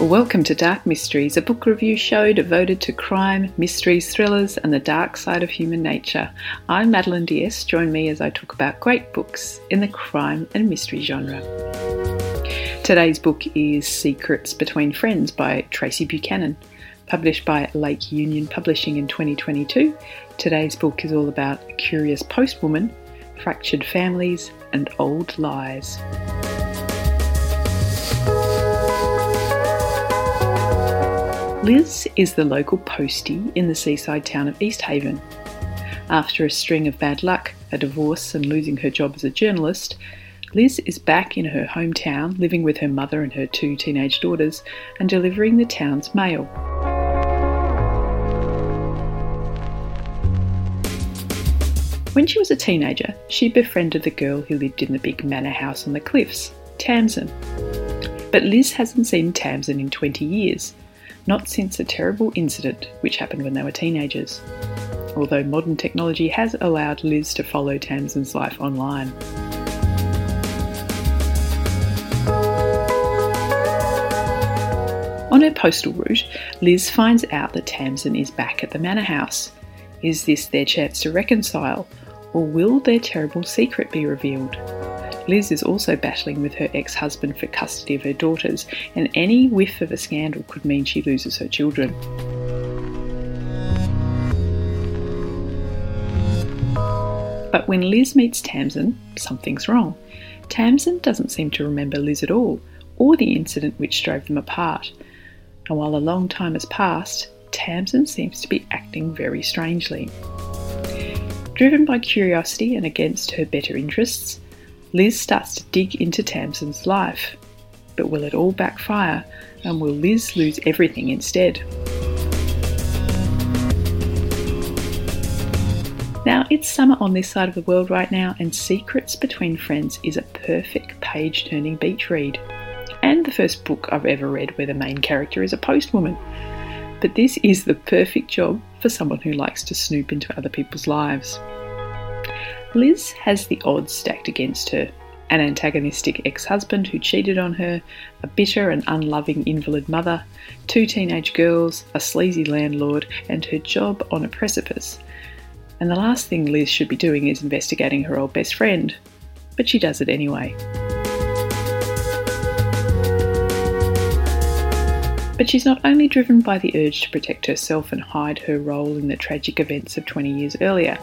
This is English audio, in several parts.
Welcome to Dark Mysteries, a book review show devoted to crime, mysteries, thrillers, and the dark side of human nature. I'm Madeline Diaz. Join me as I talk about great books in the crime and mystery genre. Today's book is Secrets Between Friends by Tracy Buchanan. Published by Lake Union Publishing in 2022, today's book is all about a curious postwoman, fractured families, and old lies. Liz is the local postie in the seaside town of East Haven. After a string of bad luck, a divorce, and losing her job as a journalist, Liz is back in her hometown, living with her mother and her two teenage daughters, and delivering the town's mail. When she was a teenager, she befriended the girl who lived in the big manor house on the cliffs, Tamsin. But Liz hasn't seen Tamsin in 20 years, not since a terrible incident which happened when they were teenagers. Although modern technology has allowed Liz to follow Tamsin's life online. On her postal route, Liz finds out that Tamsin is back at the manor house. Is this their chance to reconcile, or will their terrible secret be revealed? Liz is also battling with her ex husband for custody of her daughters, and any whiff of a scandal could mean she loses her children. But when Liz meets Tamsin, something's wrong. Tamsin doesn't seem to remember Liz at all, or the incident which drove them apart. And while a long time has passed, Tamsin seems to be acting very strangely. Driven by curiosity and against her better interests, Liz starts to dig into Tamsin's life. But will it all backfire and will Liz lose everything instead? Now, it's summer on this side of the world right now, and Secrets Between Friends is a perfect page turning beach read. And the first book I've ever read where the main character is a postwoman. But this is the perfect job for someone who likes to snoop into other people's lives. Liz has the odds stacked against her an antagonistic ex husband who cheated on her, a bitter and unloving invalid mother, two teenage girls, a sleazy landlord, and her job on a precipice. And the last thing Liz should be doing is investigating her old best friend. But she does it anyway. But she's not only driven by the urge to protect herself and hide her role in the tragic events of 20 years earlier.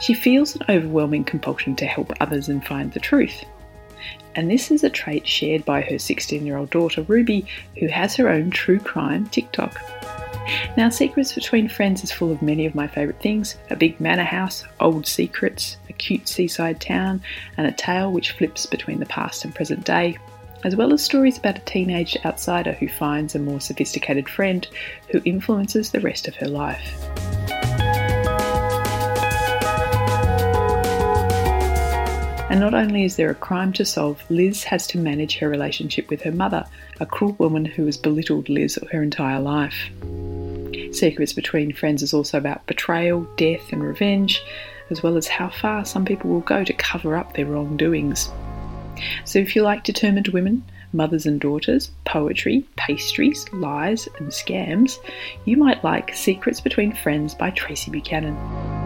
She feels an overwhelming compulsion to help others and find the truth. And this is a trait shared by her 16 year old daughter Ruby, who has her own true crime TikTok. Now, Secrets Between Friends is full of many of my favourite things a big manor house, old secrets, a cute seaside town, and a tale which flips between the past and present day, as well as stories about a teenage outsider who finds a more sophisticated friend who influences the rest of her life. And not only is there a crime to solve, Liz has to manage her relationship with her mother, a cruel woman who has belittled Liz her entire life. Secrets Between Friends is also about betrayal, death, and revenge, as well as how far some people will go to cover up their wrongdoings. So if you like determined women, mothers and daughters, poetry, pastries, lies, and scams, you might like Secrets Between Friends by Tracy Buchanan.